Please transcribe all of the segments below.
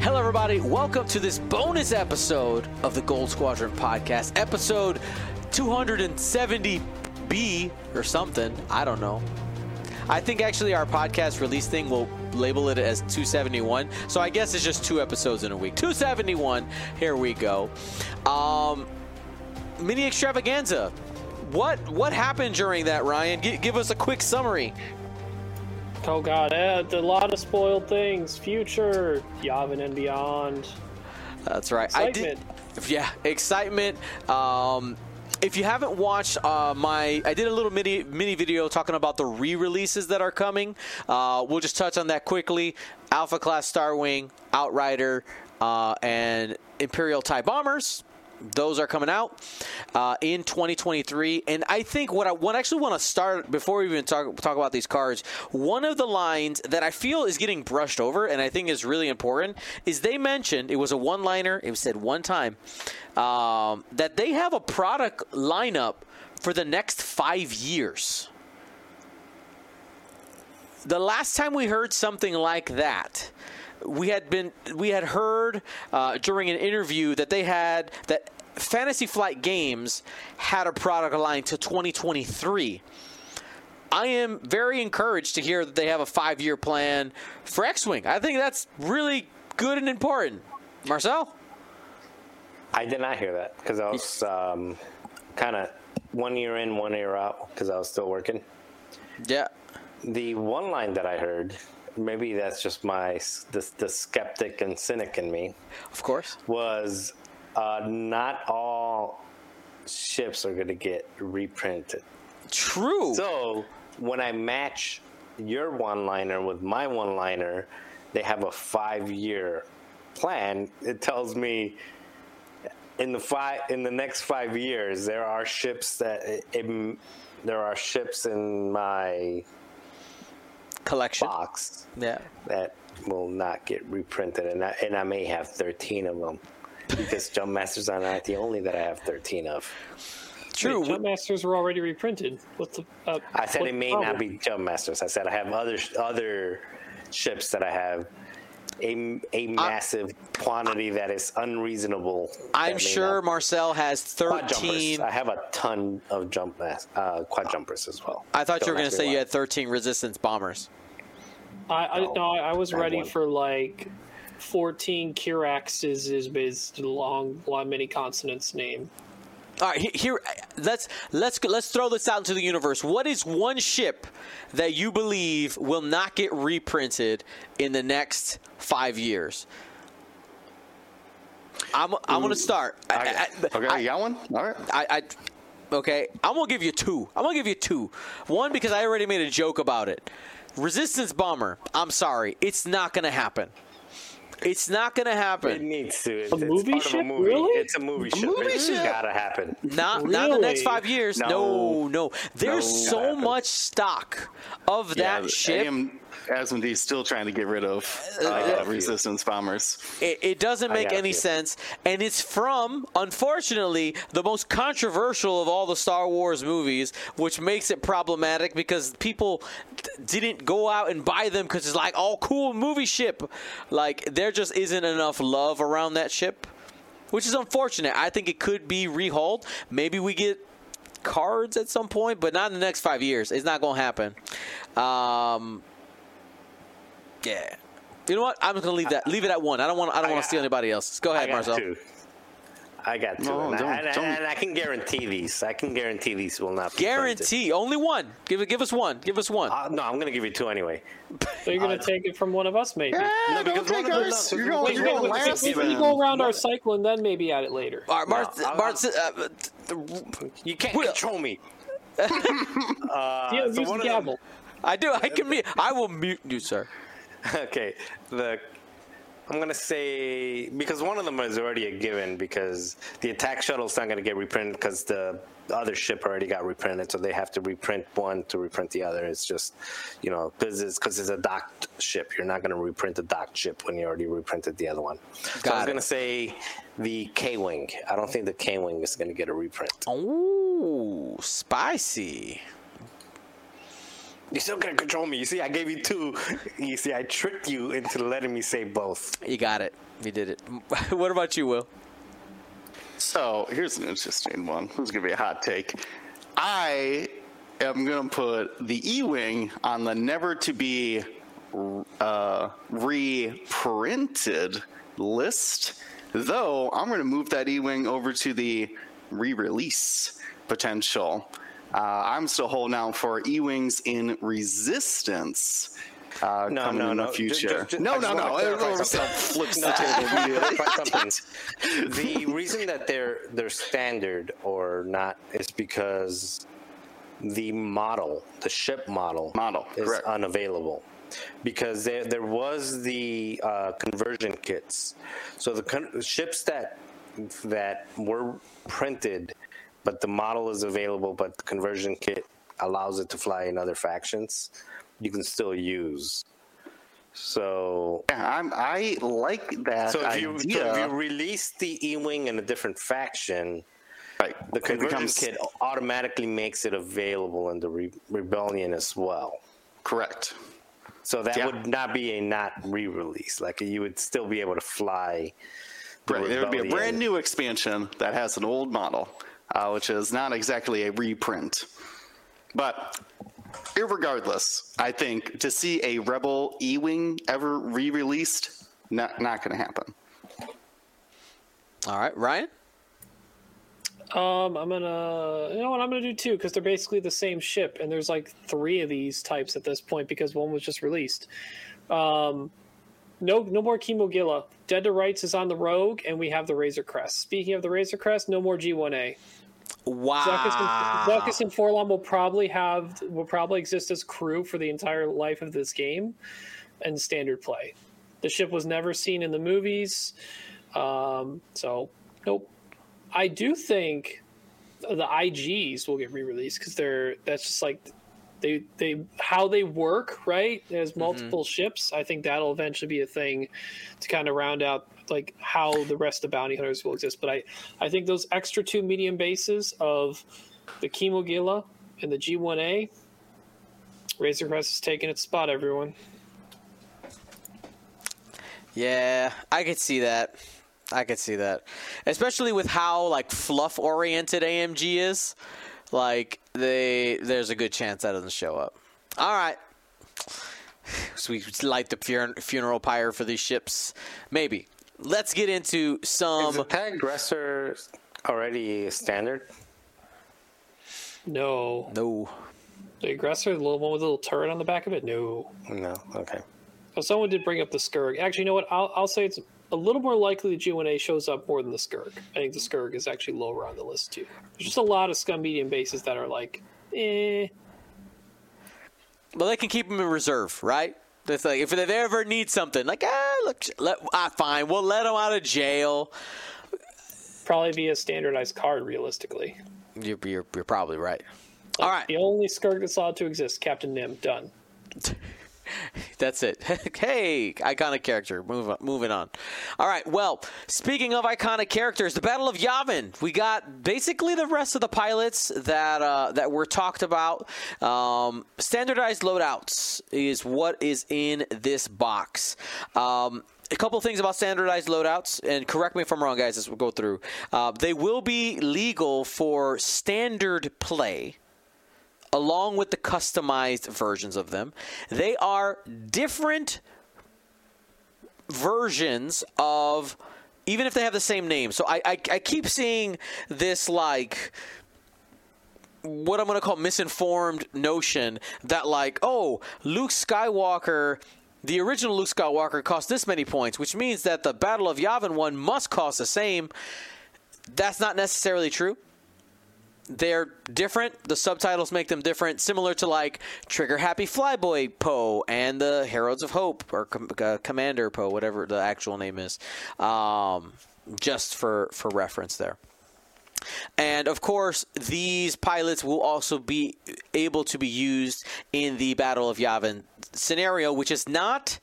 Hello, everybody. Welcome to this bonus episode of the Gold Squadron podcast, episode 270B or something. I don't know. I think actually our podcast release thing will label it as 271. So I guess it's just two episodes in a week. 271. Here we go. Um, mini extravaganza. What what happened during that, Ryan? G- give us a quick summary. Oh god, eh, a lot of spoiled things. Future, Yavin and beyond. That's right. Excitement. I did. Yeah, excitement. Um, if you haven't watched uh, my, I did a little mini mini video talking about the re-releases that are coming. Uh, we'll just touch on that quickly. Alpha Class Starwing, Outrider, uh, and Imperial TIE Bombers. Those are coming out uh, in 2023, and I think what I what actually want to start before we even talk talk about these cards. One of the lines that I feel is getting brushed over, and I think is really important, is they mentioned it was a one liner. It was said one time um, that they have a product lineup for the next five years. The last time we heard something like that, we had been we had heard uh, during an interview that they had that Fantasy Flight Games had a product line to 2023. I am very encouraged to hear that they have a five-year plan for X-wing. I think that's really good and important. Marcel, I did not hear that because I was um, kind of one year in, one year out because I was still working. yeah, The one line that I heard, maybe that's just my the, the skeptic and cynic in me, of course. was uh, not all ships are going to get reprinted. True. So when I match your one liner with my one liner, they have a five year plan. It tells me in the five in the next five years there are ships that it, there are ships in my Collection. box Yeah. that will not get reprinted, and I, and I may have thirteen of them because Jump Masters are not the only that I have thirteen of. True. Wait, Jump Masters were already reprinted. What's the? Uh, I said what's it may the not be Jump Masters. I said I have other other ships that I have a, a massive quantity that is unreasonable. I'm sure not- Marcel has 13. I have a ton of jump mas- uh, quad jumpers as well. I thought you Don't were going to ask me say you had 13 resistance bombers. I, I no, I I was I ready one. for like fourteen Kihraxzes is is a long, long many consonants name. All right, here let's let's let's throw this out into the universe. What is one ship that you believe will not get reprinted in the next five years? I'm I'm to start. I, I- okay, I- you got one? All right. I, I okay. I'm gonna give you two. I'm gonna give you two. One because I already made a joke about it. Resistance bomber. I'm sorry, it's not gonna happen. It's not gonna happen. It needs to. It's, A movie part ship? a movie. Really? It's a movie ship. movie it's ship? gotta happen. Not not in the next five years. No, No. no. There's No. so much stock of that yeah, ship. AM, Asmodee is still trying to get rid of uh, resistance bombers. It, it doesn't make any you. sense, and it's from, unfortunately, the most controversial of all the Star Wars movies, which makes it problematic because people d- didn't go out and buy them because it's like, oh, cool movie ship. Like there just isn't enough love around that ship, which is unfortunate. I think it could be rehauled. Maybe we get cards at some point, but not in the next five years. It's not going to happen. Um, yeah. You know what? I'm just gonna leave that. Leave it at one. I don't want. I don't want to steal anybody else. Go ahead, got Marcel. two. I got two, No, and, don't- I, and, don't. and I can guarantee these. I can guarantee these will not be printed. Guarantee only one. Give it. Give us one. Give us one. Uh, no, I'm going to give you two anyway. So you're gonna Uh, take it from one of us, maybe. Yeah, No, don't take one of them- ours. no, You're going, Wait, you're going wait, wait, last. wait, we then. go around our cycle and then maybe add it later. All right, Mar- No, I'm- Mar- uh, You can't Will- control me. uh, Yeah, so use the gavel. I do. I can mute. I will mute you, sir. okay, the I'm gonna say because one of them is already a given because the attack shuttle's not gonna get reprinted because the other ship already got reprinted, so they have to reprint one to reprint the other. It's just, you know, because it's because it's a docked ship. You're not gonna reprint the docked ship when you already reprinted the other one. so I Got was it. gonna say the K wing. I don't think the K wing is gonna get a reprint. Oh, spicy. You still can't control me. You see, I gave you two. You see, I tricked you into letting me say both. You got it. You did it. what about you, Will? So here's an interesting one. This is gonna be a hot take. I am gonna put the E-wing on the never to be uh, reprinted list. Though I'm gonna move that E-wing over to the re-release potential. Uh, I'm still holding out for E-wings in Resistance. Uh, No, no, no. the Ju- ju- future. ju- no, no, no. Flips the table immediately. clarify something. the reason that they're they're standard or not is because the model, the ship model, Model, is correct. unavailable. Because there there was the uh, conversion kits, so the con- ships that that were printed, but the model is available, but the conversion kit allows it to fly in other factions. You can still use. So Yeah, I'm, I like that so if you, so if you release the E-wing in a different faction, right, the conversion becomes kit automatically makes it available in the re- rebellion as well. correct. So that Yeah. would not be a not re-release. Like you would still be able to fly. the Right, it would be a brand new expansion that has an old model, uh, which is not exactly a reprint. But irregardless, I think to see a Rebel E-wing ever re-released, not not going to happen. All right, Ryan. Um, I'm gonna, you know what, I'm gonna do two because they're basically the same ship, and there's like three of these types at this point because one was just released. Um, no, no more Kimogila. Dead to Rights is on the Rogue, and we have the Razor Crest. Speaking of the Razor Crest, no more G1A. Wow. Zuckuss and, Zuckuss and 4-LOM will probably have will probably exist as crew for the entire life of this game and standard play. The ship was never seen in the movies, um, so nope. I do think the IGs will get re-released because they're that's just like they they how they work right. There's multiple ships. I think that'll eventually be a thing to kind of round out like how the rest of bounty hunters will exist. But I I think those extra two medium bases of the Kimogila and the G1A, Razor Crest is taking its spot. Everyone. Yeah, I could see that. I could see that, especially with how like fluff oriented AMG is. Like they, there's a good chance that doesn't show up. All right, so we light the funeral pyre for these ships. Maybe. Let's get into Is some. the tag dresser already standard? No, No. the aggressor, the little one with a little turret on the back of it. No. No. Okay. Well, someone did bring up the Scurrg. Actually, you know what? I'll, I'll say it's a little more likely the G1A shows up more than the Scurrg. I think the Scurrg is actually lower on the list too. There's just a lot of scum medium bases that are like, eh. Well, they can keep them in reserve, right? It's like if they ever need something, like ah, look, let, ah, fine, we'll let him out of jail. Probably be a standardized card, realistically. You're, you're, you're probably right. All right. The only Scurrg that's allowed to exist, Captain Nym. Done. That's it. hey, iconic character. Move on, moving on. All right. Well, speaking of iconic characters, the Battle of Yavin. We got basically the rest of the pilots that uh, that were talked about. Um, standardized loadouts is what is in this box. Um, a couple things about standardized loadouts, and correct me if I'm wrong, guys, as we go through. Uh, they will be legal for standard play along with the customized versions of them. They are different versions of, even if they have the same name. So I, I, I keep seeing this like what I'm going to call misinformed notion that like, oh, Luke Skywalker. The original Luke Skywalker cost this many points, which means that the Battle of Yavin one must cost the same. That's not necessarily true they're different. The subtitles make them different, similar to like Trigger Happy Flyboy Poe and the Heralds of Hope or Com- uh, Commander Poe, whatever the actual name is. Um, just for for reference there. And of course, these pilots will also be able to be used in the Battle of Yavin scenario, which is not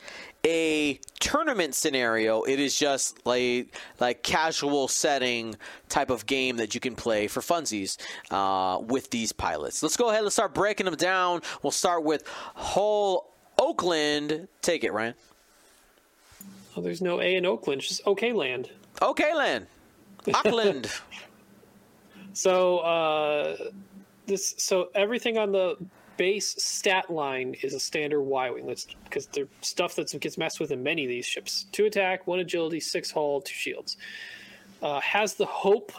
a tournament scenario. It is just like like casual setting type of game that you can play for funsies uh, with these pilots. Let's go ahead. Let's start breaking them down. We'll start with Hull Oakland. Take it, Ryan. Oh, there's no A in Oakland, it's just OK Land. Okay, Land. Auckland. So uh, this so everything on the base stat line is a standard Y wing. That's because there's stuff that gets messed with in many of these ships. Two attack, one agility, six hull, two shields. Uh, has the hope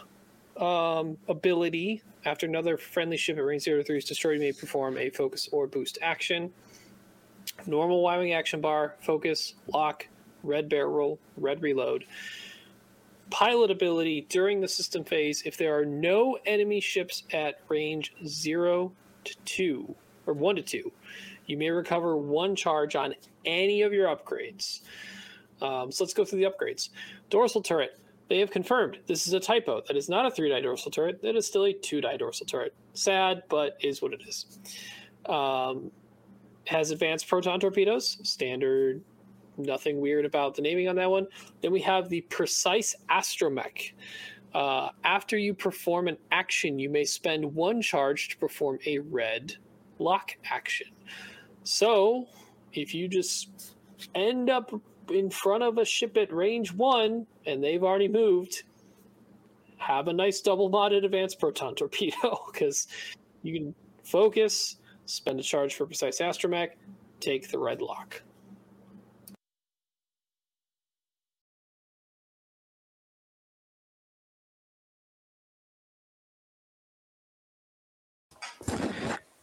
um, ability after another friendly ship at range 0 3 is destroyed, may perform a focus or boost action. Normal Y wing action bar, focus, lock, red barrel, red reload pilot ability during the system phase if there are no enemy ships at range 0 to 2 or 1 to 2 you may recover one charge on any of your upgrades. Um, so let's go through the upgrades. Dorsal turret. They have confirmed this is a typo. That is not a 3 die dorsal turret. That is still a 2 die dorsal turret. Sad but is what it is. Um, has advanced proton torpedoes. Standard nothing weird about the naming on that one. Then we have the precise astromech. Uh, after you perform an action, you may spend one charge to perform a red lock action. So, if you just end up in front of a ship at range one and they've already moved, have a nice double modded advanced proton torpedo because you can focus, spend a charge for precise astromech, take the red lock.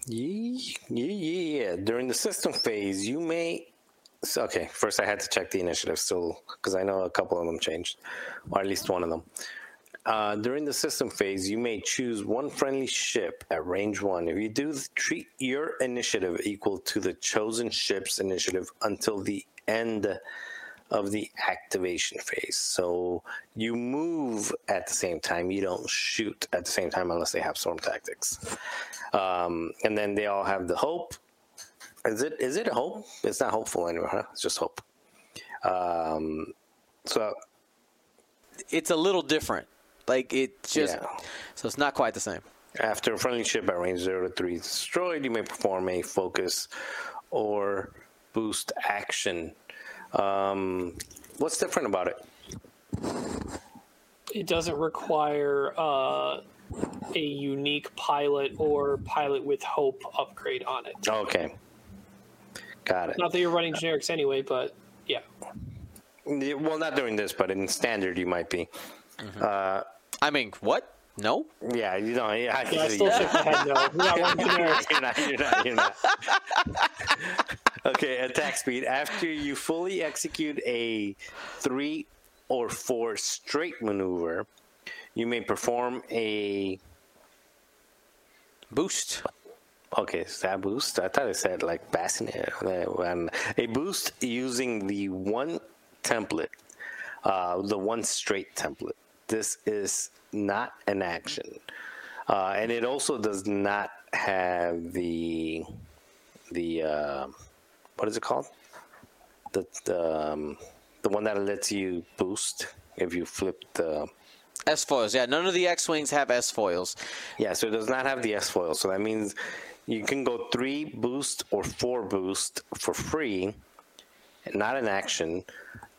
Yeah, yeah, yeah. During the system phase, you may. so- Okay, first I had to check the initiative still because I know a couple of them changed, or at least one of them. Uh, during the system phase, you may choose one friendly ship at range one. If you do, treat your initiative equal to the chosen ship's initiative until the end of the activation phase. So you move at the same time. You don't shoot at the same time unless they have storm tactics. Um, and then they all have the hope. Is it is it a hope? It's not hopeful anymore, huh? It's just hope. Um, so it's a little different. Like it just Yeah. so it's not quite the same. after a friendly ship at range zero to three is destroyed, you may perform a focus or boost action. Um, what's different about it? it doesn't require uh, a unique pilot or pilot with hope upgrade on it. Okay, got it. Not that you're running generics anyway, but yeah. Yeah, Well, not doing this, but in standard, you might be. Uh, I mean, what? No? yeah, you know, yeah, Yeah, I still shake my head no. We're not running you're not, you're not, you're not. okay, attack speed. After you fully execute a three or four straight maneuver, you may perform a. Boost. Okay, is that boost? I thought it said like bassinet. Um, A boost using the one template, uh, the one straight template. This is not an action, uh, and it also does not have the the uh, what is it called? The the um, the one that lets you boost if you flip the S foils. Yeah, none of the X wings have S foils. Yeah, so it does not have the S foil. So that means you can go three boost or four boost for free, not an action,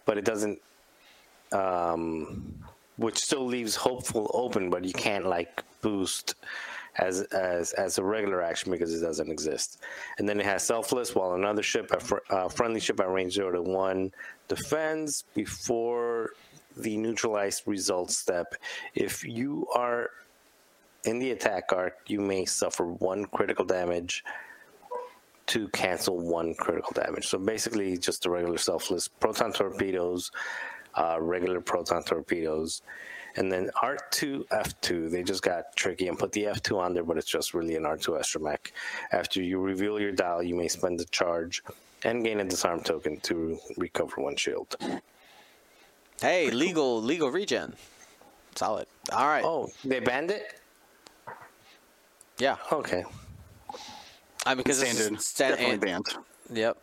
but it doesn't, um, which still leaves hopeful open, but you can't like boost as as as a regular action because it doesn't exist. And then it has selfless, while another ship, a fr- uh, friendly ship at range zero to one, defends before the neutralized result step. If you are in the attack arc, you may suffer one critical damage to cancel one critical damage. So basically, just the regular selfless proton torpedoes, uh, regular proton torpedoes, and then R2, F2. They just got tricky and put the F2 on there, but it's just really an R2 astromech. After you reveal your dial, you may spend the charge and gain a disarm token to recover one shield. Hey, legal legal regen. solid. All right. Oh, they banned it. Yeah. Okay. I mean, because Standard. sta- Definitely and- banned. Yep.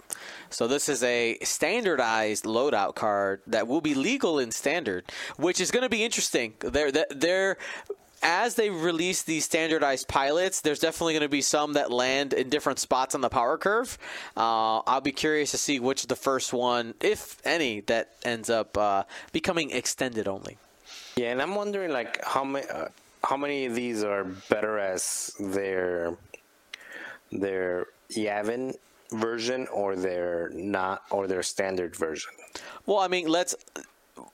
So this is a standardized loadout card that will be legal in standard, which is going to be interesting. They're, they're as they release these standardized pilots, there's definitely going to be some that land in different spots on the power curve. Uh, I'll be curious to see which the first one, if any, that ends up uh, becoming extended only. Yeah, and I'm wondering like how many uh, how many of these are better as their their Yavin version or their not or their standard version. Well, I mean, let's.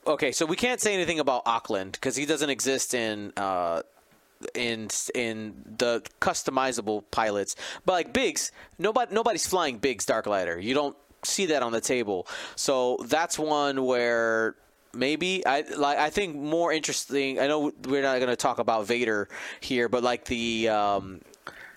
Okay, so we can't say anything about Auckland because he doesn't exist in uh, in in the customizable pilots. But like Biggs, nobody nobody's flying Biggs Darklighter. You don't see that on the table. So that's one where maybe I like. I think more interesting. I know we're not going to talk about Vader here, but like the. Um,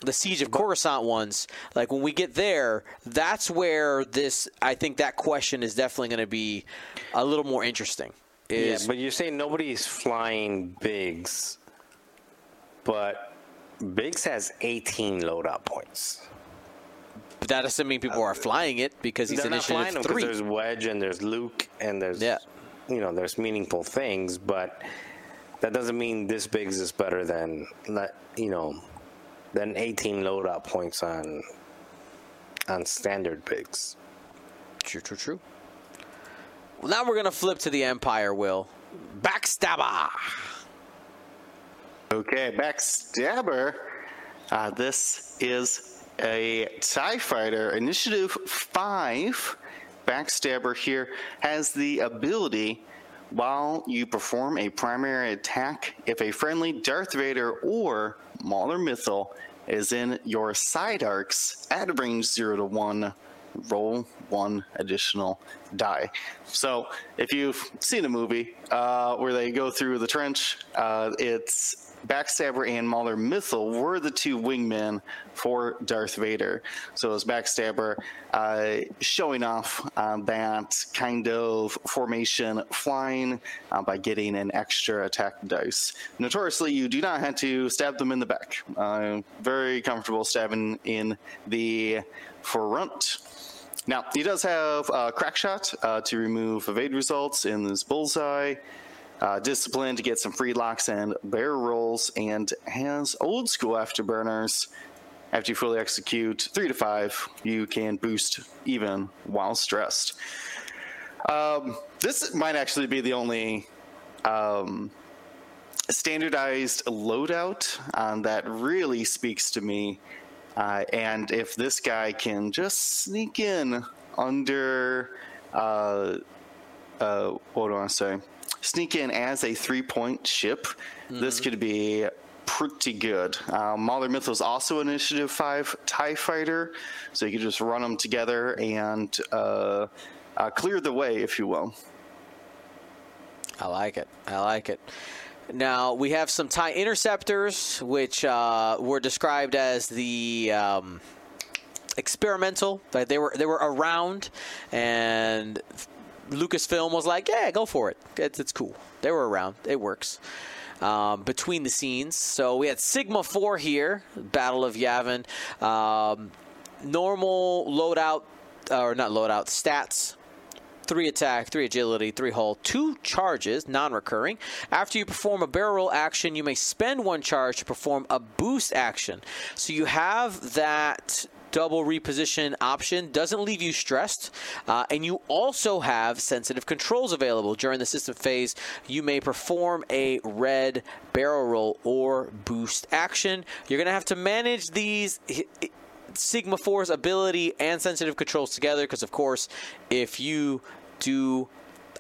the siege of Coruscant ones, like when we get there, that's where this. I think that question is definitely going to be a little more interesting. Is yeah, but you're saying nobody's flying Biggs, but Biggs has 18 loadout points. But that doesn't mean people are flying it because he's They're not initiative flying them because three. there's Wedge and there's Luke and there's Yeah. you know there's meaningful things, but that doesn't mean this Biggs is better than you know than 18 loadout points on on standard Biggs. True, true, true. Well, now we're gonna flip to the Empire. Will backstabber. Okay, Backstabber. Uh, this is a TIE Fighter, Initiative 5. Backstabber here has the ability, while you perform a primary attack, if a friendly Darth Vader or Mauler Mithel is in your side arcs at range 0 to 1, roll one additional die. So, if you've seen a movie uh, where they go through the trench, uh, it's Backstabber and Mauler Mithel were the two wingmen for Darth Vader. So, it's Backstabber uh, showing off uh, that kind of formation flying uh, by getting an extra attack dice. Notoriously, you do not have to stab them in the back. Uh, very comfortable stabbing in the front. Now, he does have uh, Crack Shot uh, to remove evade results in this bullseye, uh, Discipline to get some free locks and barrel rolls, and has Old School Afterburners. After you fully execute three to five, you can boost even while stressed. Um, this might actually be the only um, standardized loadout um, that really speaks to me. Uh, and if this guy can just sneak in under, uh, uh, what do I say? Sneak in as a three point ship, this could be pretty good. Mauler Myth was also Initiative 5 TIE Fighter, so you could just run them together and uh, uh, clear the way, if you will. I like it. I like it. Now we have some tie interceptors, which uh, were described as the um, experimental. Like they were they were around, and Lucasfilm was like, "Yeah, go for it. It's, it's cool. They were around. It works." Um, between the scenes, so we had Sigma Four here, Battle of Yavin. Um, normal loadout, or not loadout, stats three attack, three agility, three hull, two charges, non recurring. After you perform a barrel roll action, you may spend one charge to perform a boost action. So you have that double reposition option doesn't leave you stressed uh, and you also have sensitive controls available. During the system phase you may perform a red barrel roll or boost action. You're going to have to manage these Sigma 4's ability and sensitive controls together because, of course, if you do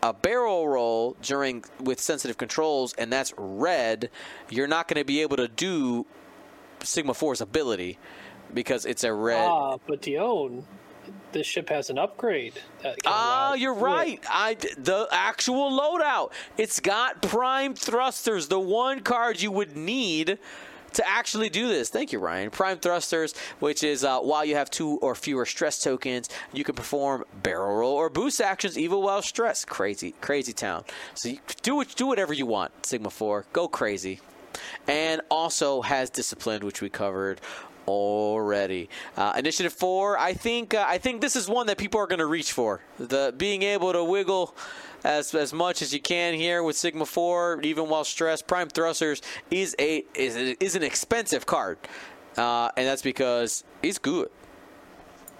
a barrel roll during with sensitive controls and that's red, you're not going to be able to do Sigma 4's ability because it's a red. Ah, but Dion, this ship has an upgrade. Ah, you're right. I the actual loadout. It's got prime thrusters, the one card you would need to actually do this. Thank you, Ryan. Prime thrusters, which is uh, while you have two or fewer stress tokens, you can perform barrel roll or boost actions even while stressed. Crazy, crazy town. So you do what, do whatever you want. Sigma Four, go crazy, and also has disciplined, which we covered already. Uh, initiative four, I think uh, I think this is one that people are going to reach for. The being able to wiggle as as much as you can here with Sigma Four, even while stressed. Prime Thrusters is a is is an expensive card, uh, and that's because he's good.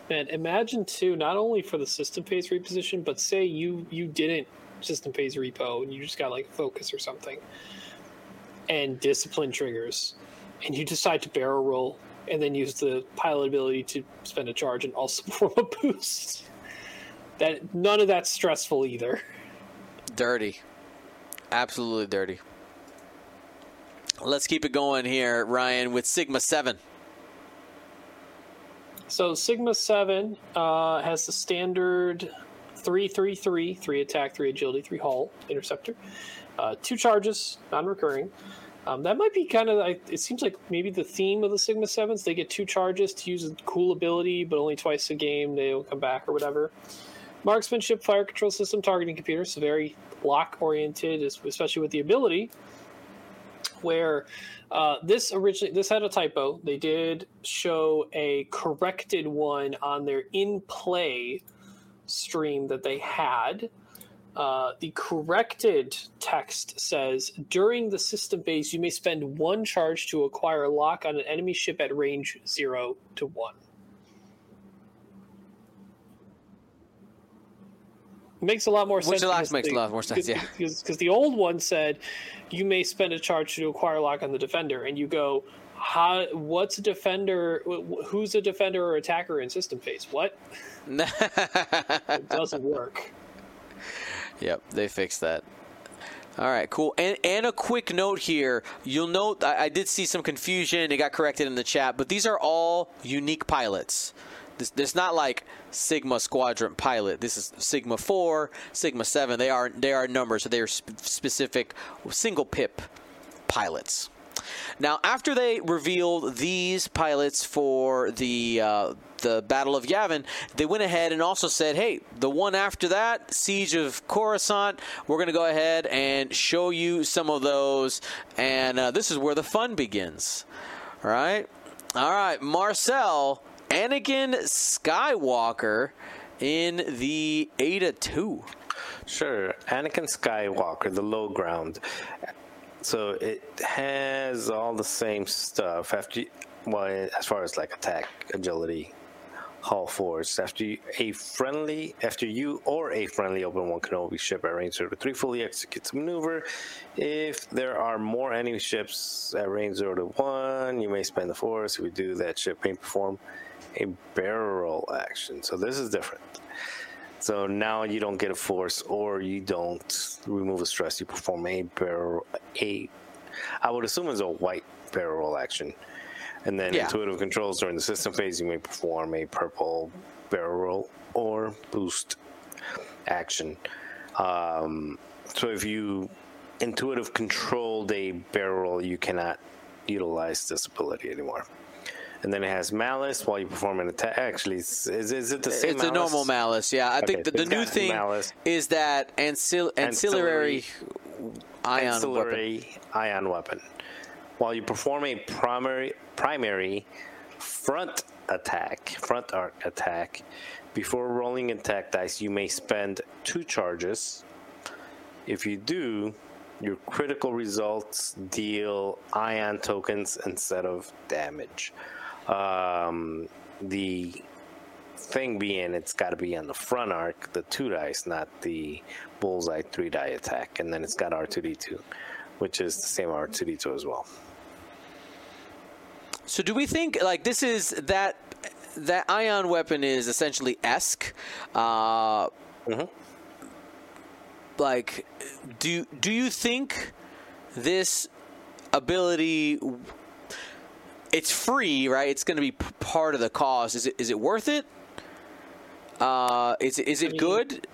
And imagine too, not only for the system phase reposition, but say you you didn't system phase repo and you just got like focus or something, and discipline triggers, and you decide to barrel roll and then use the pilot ability to spend a charge and also perform a boost. That none of that's stressful either. Dirty, absolutely dirty. Let's keep it going here, Ryan, with Sigma Seven. So Sigma Seven uh, has the standard three three three three attack, three agility, three hull interceptor, uh, two charges, non-recurring. Um, that might be kind of. It seems like maybe the theme of the Sigma Sevens. They get two charges to use a cool ability, but only twice a game. They'll come back or whatever. Marksmanship, fire control system, targeting computer. So very lock oriented, especially with the ability. Where uh, this originally this had a typo. They did show a corrected one on their in play stream that they had. Uh, the corrected text says during the system phase, you may spend one charge to acquire a lock on an enemy ship at range zero to one. Makes a lot more sense. Which makes a lot more sense, yeah. Because the old one said you may spend a charge to acquire lock on the defender, and you go, how, what's a defender? Who's a defender or attacker in system phase? What? it doesn't work. Yep, they fixed that. All right, cool. And, and a quick note here. You'll note I, I, did see some confusion. It got corrected in the chat, but these are all unique pilots. This, this not like Sigma Squadron pilot. This is Sigma Four, Sigma Seven. They are they are numbers, so they are sp- specific single pip pilots. Now, after they revealed these pilots for the uh, the Battle of Yavin, they went ahead and also said, "Hey, the one after that, Siege of Coruscant, we're going to go ahead and show you some of those, and uh, this is where the fun begins." All right, all right, Marcel, Anakin Skywalker in the Eta Two. Sure, Anakin Skywalker, the low ground so it has all the same stuff after well as far as like attack agility hull force after a friendly after you or a friendly Obi-Wan Kenobi ship at range 0 to 3 fully executes a maneuver if there are more enemy ships at range 0 to 1 you may spend the force if you do that ship may perform a barrel action so this is different so now you don't get a force or you don't remove a stress. You perform a barrel, a, I would assume it's a white barrel action. And then yeah. intuitive controls during the system phase, you may perform a purple barrel roll or boost action. Um, so if you intuitive controlled a barrel roll, you cannot utilize this ability anymore and then it has malice while you perform an attack. Actually, is, is it the same? It's malice? a normal malice. Yeah, I okay, think the, the new thing malice. is that ancil- ancillary, ancillary ion ancillary weapon. ion weapon. While you perform a primary primary front attack, front arc attack, before rolling attack dice, you may spend two charges. If you do, your critical results deal ion tokens instead of damage. Um, the thing being, it's got to be on the front arc, the two dice, not the bullseye three die attack, and then it's got R2D2, which is the same R2D2 as well. So, do we think like this is that that ion weapon is essentially ESC? Uh, mm-hmm. Like, do do you think this ability it's free, right? It's going to be p- part of the cost. Is it is it worth it? Uh, is is it I mean, good?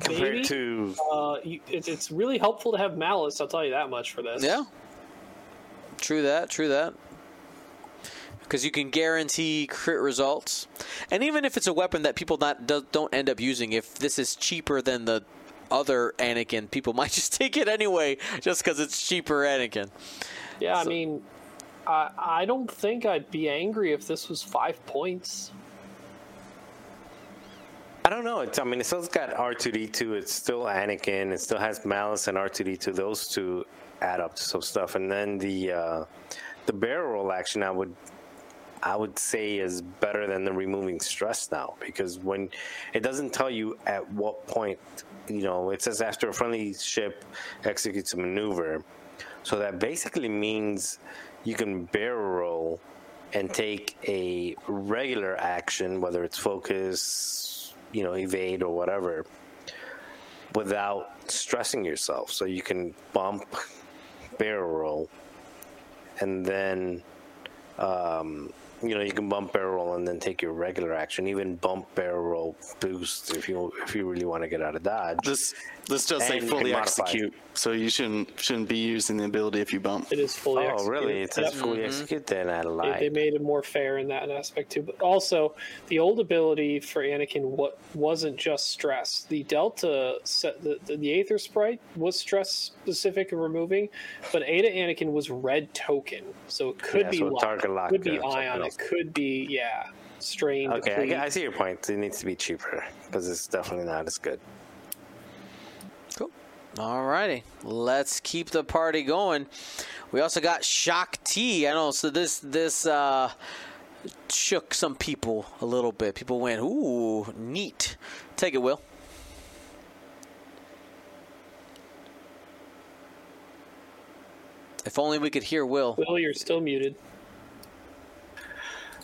Compared maybe, to, uh, you, it's, it's really helpful to have malice. I'll tell you that much for this. Yeah. True that. True that. Because you can guarantee crit results, and even if it's a weapon that people not do, don't end up using, if this is cheaper than the other Anakin, people might just take it anyway, just because it's cheaper Anakin. Yeah, I mean, I I don't think I'd be angry if this was five points. I don't know. It's, I mean, it still's got R2D2. It's still Anakin. It still has Malice and R2D2. Those two add up to some stuff. And then the uh, the barrel roll action, I would I would say is better than the removing stress now because when it doesn't tell you at what point, you know, it says after a friendly ship executes a maneuver. So that basically means you can barrel roll and take a regular action, whether it's focus, you know, evade or whatever, without stressing yourself. So you can bump, barrel roll, and then um, you know you can bump barrel roll and then take your regular action. Even bump barrel roll boost if you if you really want to get out of dodge. This this does say fully can it. execute, so you shouldn't shouldn't be using the ability if you bump. It is fully. oh, executed. really? It says Yep. fully mm-hmm. execute. Then I They, lied. they made it more fair in that aspect too. But also, the old ability for Anakin what wasn't just stress. The Delta set the, the, the Aethersprite was stress specific and removing, but Eta Anakin was red token, so it could Yeah, be so lock, target lock could be ion, else. It could be yeah, strain. Okay, I, I see your point. It needs to be cheaper because it's definitely not as good. Cool. All righty, let's keep the party going. We also got Shaak Ti. I know, so this this uh, shook some people a little bit. People went, "Ooh, neat." Take it, Will. If only we could hear Will. Will, you're still muted.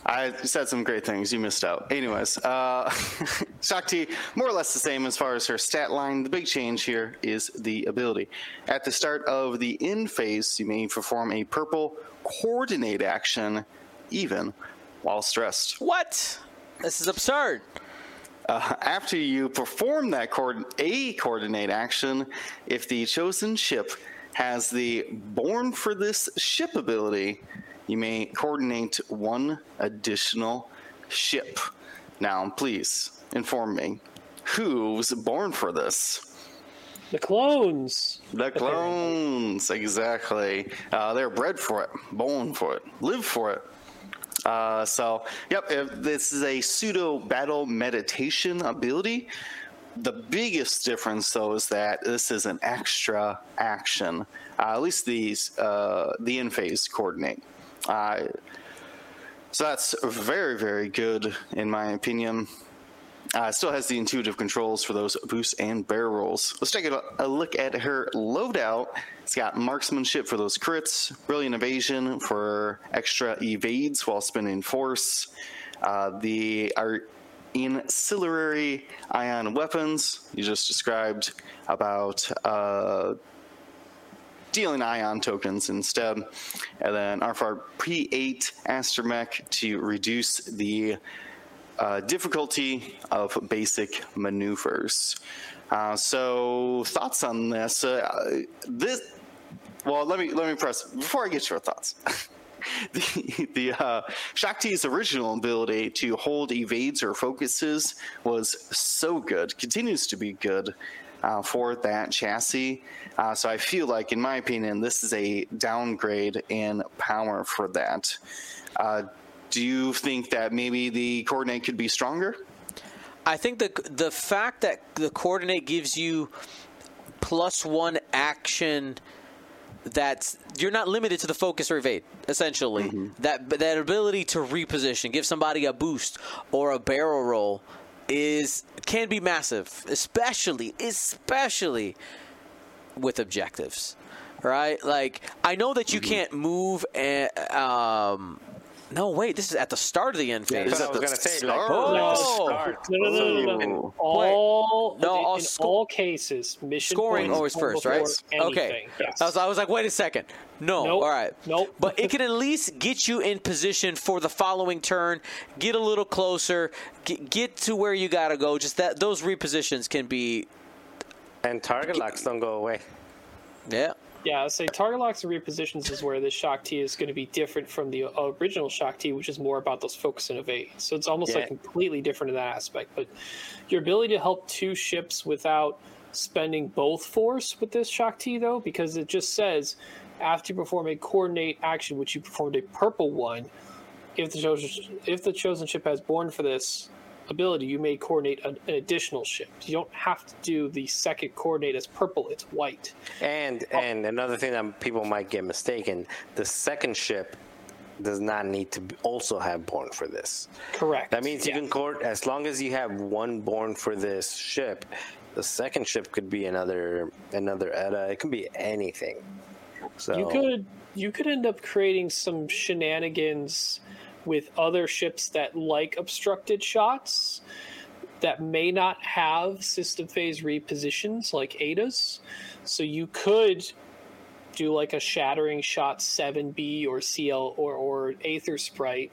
I said some great things. You missed out. Anyways, uh, Shaak Ti, more or less the same as far as her stat line. The big change here is the ability. At the start of the end phase, you may perform a purple coordinate action, even while stressed. What? This is absurd. Uh, after you perform that coord- a coordinate action, if the chosen ship has the born for this ship ability, you may coordinate one additional ship. Now, please inform me who was born for this? The clones. The clones, exactly. Uh, they're bred for it, born for it, live for it. Uh, so, yep, if this is a pseudo battle meditation ability. The biggest difference, though, is that this is an extra action. Uh, at least these, uh, the in phase coordinate. Uh, so that's very, very good, in my opinion. Uh, still has the intuitive controls for those boosts and barrel rolls. Let's take a, a look at her loadout. It's got marksmanship for those crits, brilliant evasion for extra evades while spinning force. Uh, the our ancillary ion weapons you just described about uh, dealing ion tokens instead. And then Arfar P8 Astromech to reduce the uh, difficulty of basic maneuvers. Uh, so thoughts on this? Uh, this well, let me let me press before I get your thoughts. the the uh, Shaak Ti's original ability to hold evades or focuses was so good, continues to be good uh, for that chassis. Uh, so I feel like, in my opinion, this is a downgrade in power for that. Uh, do you think that maybe the coordinate could be stronger? I think the the fact that the coordinate gives you plus one action that's you're not limited to the focus or evade essentially that that ability to reposition give somebody a boost or a barrel roll is can be massive especially especially with objectives right? Like i know that you can't move and um no wait this is at the start of the end phase That's Is what I was the gonna say. Like, start? Oh. start. No, no, no, no, no, Oh. All No, in, all in sco- all cases, mission scoring always first, right? before Okay. anything. Yes. I was, I was like, wait a second. No. Nope. All right. Nope. But it can at least get you in position for the following turn. Get a little closer. Get, get to where you gotta go. Just that those repositions can be. And target locks don't go away. Yeah. Yeah, say target locks and repositions is where this Shaak Ti is going to be different from the original Shaak Ti, which is more about those focus and evade. So it's almost Yeah. like completely different in that aspect. But your ability to help two ships without spending both force with this Shaak Ti, though, because it just says after you perform a coordinate action, which you performed a purple one, if the chosen if the chosen ship has born for this ability, you may coordinate an, an additional ship. You don't have to do the second coordinate as purple; it's white. And oh. and another thing that people might get mistaken: the second ship does not need to also have born for this. Correct. That means you Yeah. can court as long as you have one born for this ship. The second ship could be another another Eta. It can be anything. So You could you could end up creating some shenanigans with other ships that like obstructed shots that may not have system phase repositions like Eta's. So you could do like a shattering shot 7B or CL or or Aethersprite.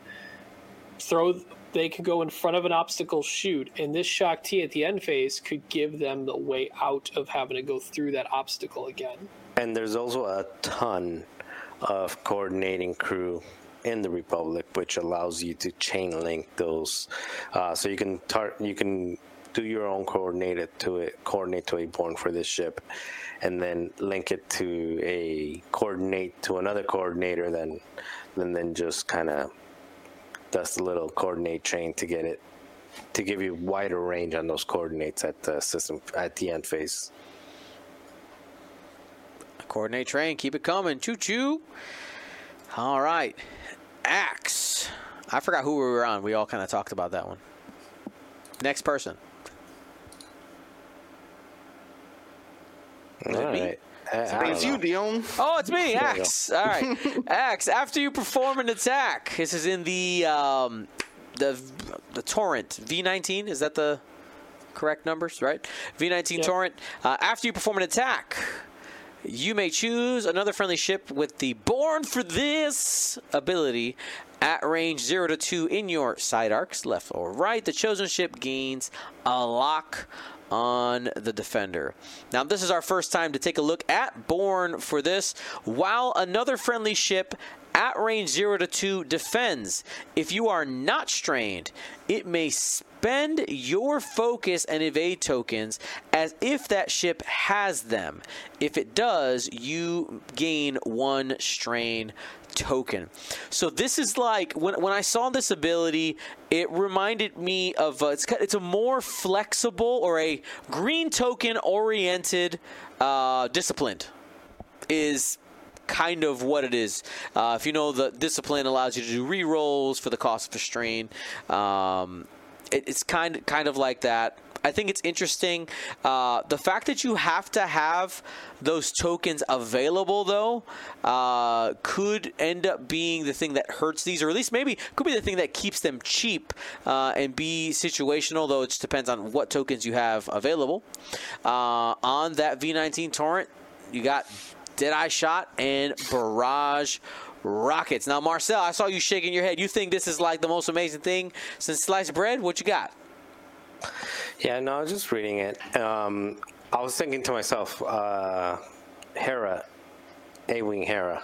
Throw they could go in front of an obstacle shoot and this Shaak Ti at the end phase could give them the way out of having to go through that obstacle again. And there's also a ton of coordinating crew in the Republic, which allows you to chain link those, uh, so you can tar- you can do your own coordinated to it, coordinate to a born for this ship, and then link it to a coordinate to another coordinator, then then then just kind of does a little coordinate chain to get it to give you wider range on those coordinates at the system at the end phase. Coordinate train, keep it coming. Choo choo. All right. Axe. I forgot who we were on. We all kind of talked about that one. Next person. All it me? right. I- I It's you, know. Dion. Oh, it's me. Axe. All right, Axe. After you perform an attack, this is in the um, the the torrent V19. Is that the correct numbers? Right, V19 Yep. torrent. Uh, after you perform an attack, you may choose another friendly ship with the Born for This ability at range 0 to 2 in your side arcs, left or right. The chosen ship gains a lock on the defender. Now, this is our first time to take a look at Born for This, while another friendly ship at range 0 to 2 defends. If you are not strained, it may spend your focus and evade tokens as if that ship has them. If it does, you gain one strain token. So this is like when when I saw this ability, it reminded me of uh, it's it's a more flexible or a green token oriented uh, disciplined is kind of what it is. Uh, if you know the discipline allows you to do re rolls for the cost of a strain, um, it, it's kind kind of like that. I think it's interesting. Uh, the fact that you have to have those tokens available, though, uh, could end up being the thing that hurts these, or at least maybe could be the thing that keeps them cheap uh, and be situational, though it just depends on what tokens you have available. Uh, on that V19 torrent, you got Deadeye Shot and Barrage Rockets. Now, Marcel, I saw you shaking your head. You think this is like the most amazing thing since sliced bread? What you got? Yeah, no, I was just reading it. Um, I was thinking to myself, uh, Hera, A Wing Hera,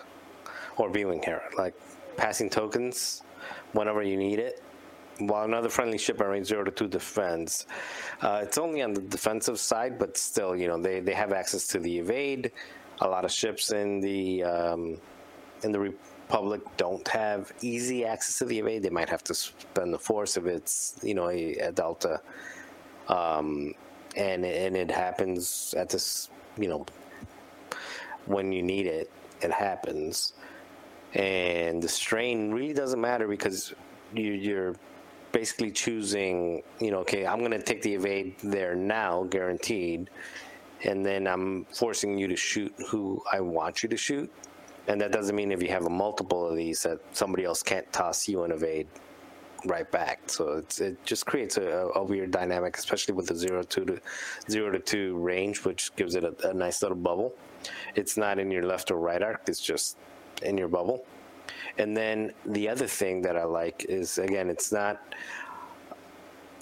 or B Wing Hera, like passing tokens whenever you need it. While another friendly ship at range 0 to 2 defends. Uh, it's only on the defensive side, but still, you know, they, they have access to the evade. A lot of ships in the um, in the Republic don't have easy access to the evade. They might have to spend the force if it's, you know, a, a Delta. Um, and and it happens at this you know when you need it it happens. And the strain really doesn't matter because you, you're basically choosing you know okay i'm going to take the evade there now guaranteed and then i'm forcing you to shoot who i want you to shoot and that doesn't mean if you have a multiple of these that somebody else can't toss you an evade right back. So it just creates a, a weird dynamic, especially with the zero two to zero to two range, which gives it a, a nice little bubble. It's not in your left or right arc; it's just in your bubble. And then the other thing that I like is again, it's not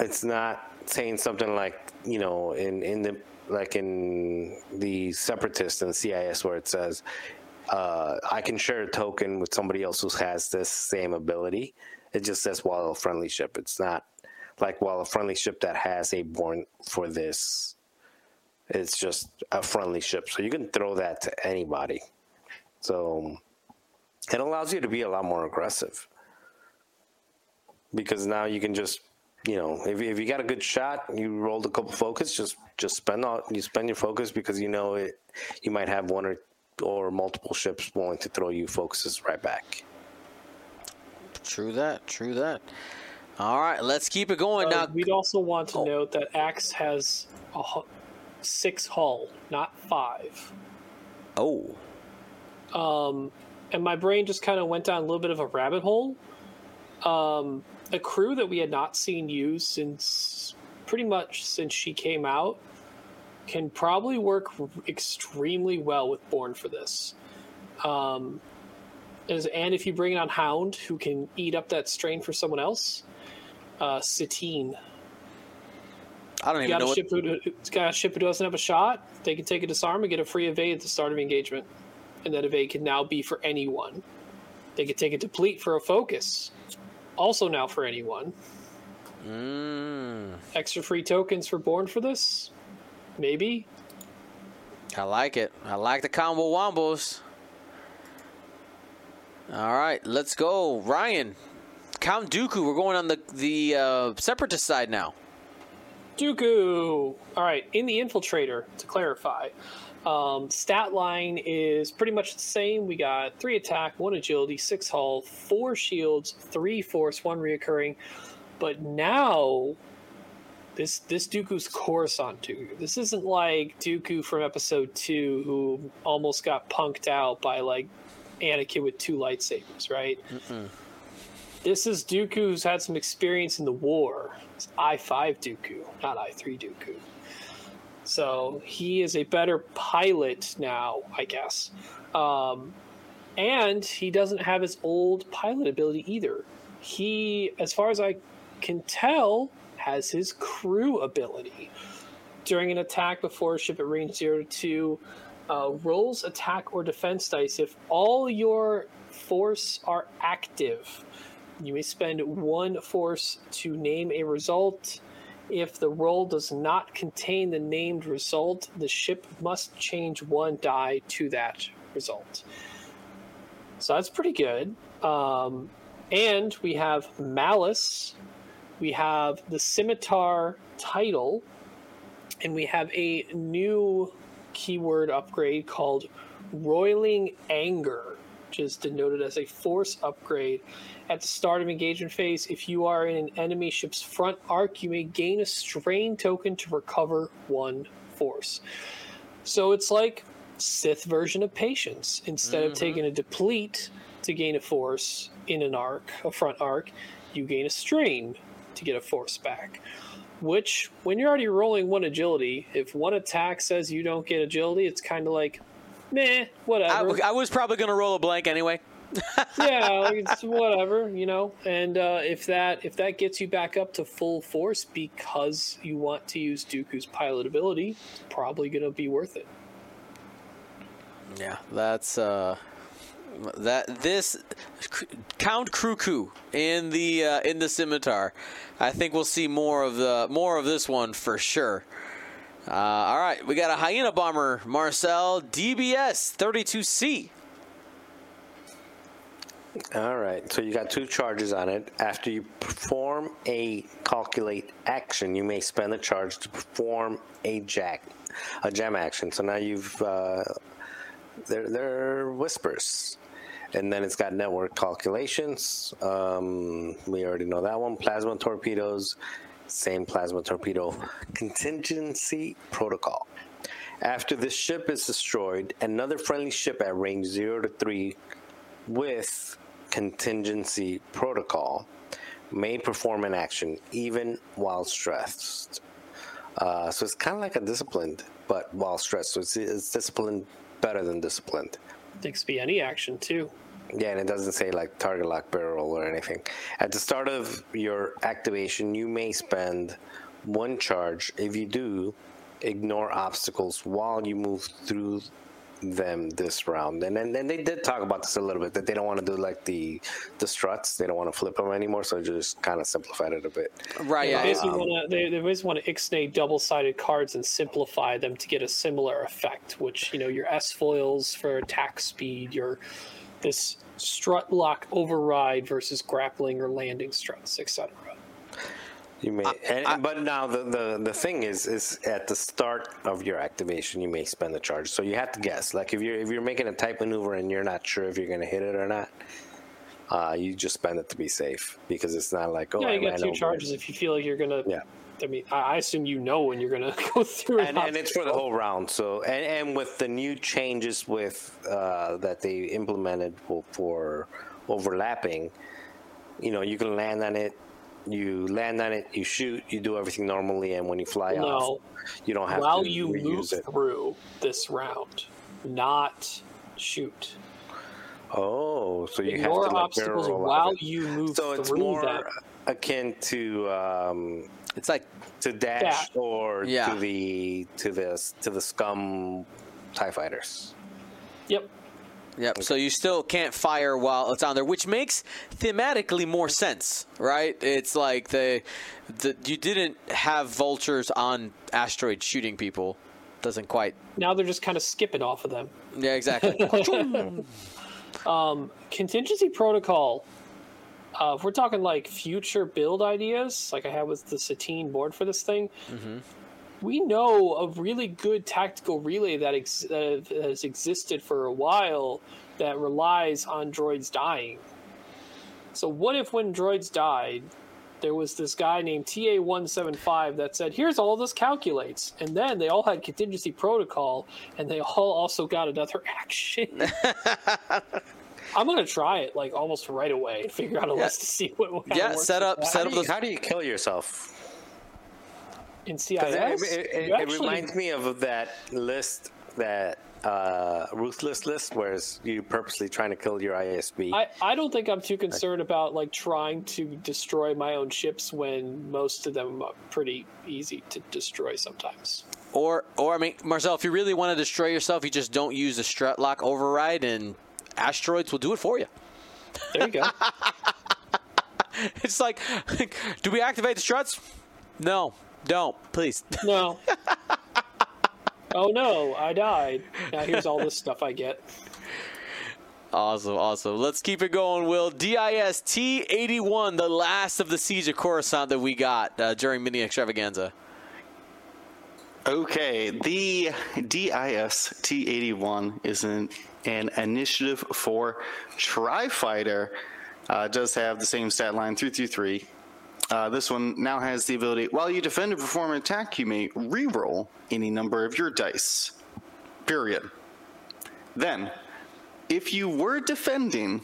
it's not saying something like you know in in the like in the Separatist and CIS, where it says, uh, I can share a token with somebody else who has this same ability. It just says while a friendly ship. It's not like while a friendly ship that has a born for this. It's just a friendly ship. So you can throw that to anybody. So it allows you to be a lot more aggressive because now you can just you know if, if you got a good shot you rolled a couple focus just just spend all you spend your focus because you know it you might have one or or multiple ships willing to throw you focuses right back True that. True that. All right, let's keep it going Uh, now. we'd also want to Oh. note that Axe has a hu- six hull, not five. Oh, Um, and my brain just kind of went down a little bit of a rabbit hole. Um, a crew that we had not seen used since pretty much since she came out can probably work extremely well with Born for this. Um, as, and if you bring on Hound, who can eat up that strain for someone else, uh, Satine. I don't even know a what. ship who got a ship who doesn't have a shot. They can take a disarm and get a free evade at the start of engagement, and that evade can now be for anyone. They could take a deplete for a focus, also now for anyone. Mm, Extra free tokens for born for this, maybe. I like it. I like the combo wombos. All right, let's go, Ryan. Count Dooku. We're going on the the uh, separatist side now. Dooku. All right, in the infiltrator. To clarify, um, stat line is pretty much the same. We got three attack, one agility, six hull, four shields, three force, one reoccurring. But now, this this Dooku's Coruscant Dooku. This isn't like Dooku from Episode Two, who almost got punked out by like Anakin with two lightsabers, right? This is Dooku who's had some experience in the war. It's I five Dooku, not I three Dooku. So he is a better pilot now, I guess. Um, and he doesn't have his old pilot ability either. He, as far as I can tell, has his crew ability. During an attack before a ship at range 0 to 2, uh, rolls attack or defense dice if all your force are active. You may spend one force to name a result. If the roll does not contain the named result, the ship must change one die to that result. So that's pretty good. Um, and we have Malice, we have the Scimitar title, and we have a new keyword upgrade called Roiling Anger, which is denoted as a force upgrade. At the start of engagement phase, if you are in an enemy ship's front arc, you may gain a strain token to recover one force. So it's like Sith version of patience. Instead of mm-hmm. taking a deplete to gain a force in an arc, a front arc, you gain a strain to get a force back. Which, when you're already rolling one agility, if one attack says you don't get agility, it's kind of like, meh, I, whatever. I was probably going to roll a blank anyway. yeah, like it's whatever, you know. And uh, if that if that gets you back up to full force because you want to use Dooku's pilot ability, it's probably going to be worth it. Yeah, that's uh, that this Count Kruku in the uh, in the scimitar. I think we'll see more of the more of this one for sure. Uh, all right, we got a hyena bomber, Marcel DBS 32C. All right, so you got two charges on it. After you perform a calculate action, you may spend a charge to perform a jack, a jam action. So now you've uh, they're they're whispers, and then it's got network calculations. Um, we already know that one. Plasma torpedoes, same plasma torpedo. Contingency protocol. After this ship is destroyed, another friendly ship at range zero to three with contingency protocol may perform an action even while stressed. Uh, so it's kind of like a disciplined, but while stressed. So it's, it's disciplined better than disciplined. It could be any action too. Yeah, and it doesn't say like target lock barrel or anything. At the start of your activation, you may spend one charge. If you do, ignore obstacles while you move through them this round. And then and they did talk about this a little bit that they don't want to do like the the struts. They don't want to flip them anymore, so just kind of simplified it a bit. Right. They Yeah. basically um, want to they, they always want to ixnay double-sided cards and simplify them to get a similar effect. Which you know your S foils for attack speed, your this strut lock override versus grappling or landing struts, etc. You may, and, but now the, the the thing is, is at the start of your activation, you may spend the charge. So you have to guess. Like if you're if you're making a type maneuver and you're not sure if you're going to hit it or not, uh, you just spend it to be safe because it's not like oh yeah, I you got ran two charges it. if you feel like you're gonna. Yeah. I mean, I assume you know when you're gonna go through. an And, and it's for the whole round. So and, and with the new changes with uh, that they implemented for, for overlapping, you know, you can land on it. You land on it, you shoot, you do everything normally, and when you fly No. off, you don't have while to you move it. through this round, not shoot. Oh, so you have to like, obstacles while you move So it's through more them. akin to um, It's like to dash Dash. or Yeah. to the to the to the scum Tie fighters. Yep. Yep. So you still can't fire while it's on there, which makes thematically more sense, right? It's like the, the you didn't have vultures on asteroids shooting people. Doesn't quite. Now they're just kind of skipping off of them. Yeah, exactly. Um, contingency protocol. Uh, if we're talking like future build ideas, like I had with the Satine board for this thing, we know a really good tactical relay that, ex- that has existed for a while that relies on droids dying. So, what if when droids died, there was this guy named TA175 that said, Here's all this calculates. And then they all had contingency protocol, and they all also got another action. I'm gonna try it like almost right away and figure out a list to see what. what Yeah, set up- set How up do, you, those- how do you kill yourself? In CIS. It, it- it- you it reminds me of that list that uh, ruthless list, where it's you purposely trying to kill your ISB. I, I don't think I'm too concerned about like trying to destroy my own ships when most of them are pretty easy to destroy sometimes. or, or I mean, Marcel, if you really want to destroy yourself, you just don't use the strut lock override, and asteroids will do it for you. There you go. It's like, do we activate the struts? No, don't, please. no. oh no, I died. Now here's all this stuff I get. Awesome, awesome. Let's keep it going, Will. DIS T81, the last of the Siege of Coruscant that we got uh, during Mini Extravaganza. Okay, the DIS T81 is an, an initiative for Tri-Fighter. Uh, does have the same stat line, 333. Uh, this one now has the ability, while you defend or perform an attack, you may re-roll any number of your dice. Period. Then, if you were defending,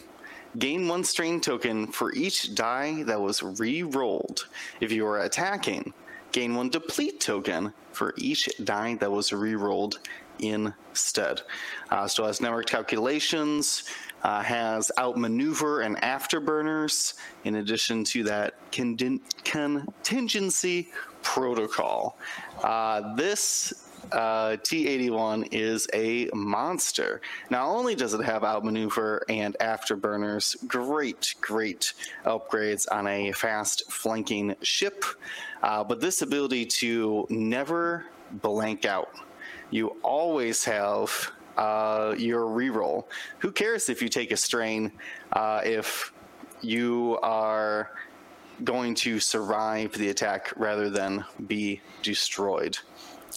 gain one strain token for each die that was re-rolled. If you were attacking, gain one deplete token for each die that was re-rolled instead. Uh, still has network calculations, uh, has outmaneuver and afterburners, in addition to that contin- contingency protocol. Uh, this uh, T81 is a monster. Not only does it have outmaneuver and afterburners, great, great upgrades on a fast flanking ship, uh, but this ability to never blank out. You always have uh, your reroll. Who cares if you take a strain uh, if you are going to survive the attack rather than be destroyed?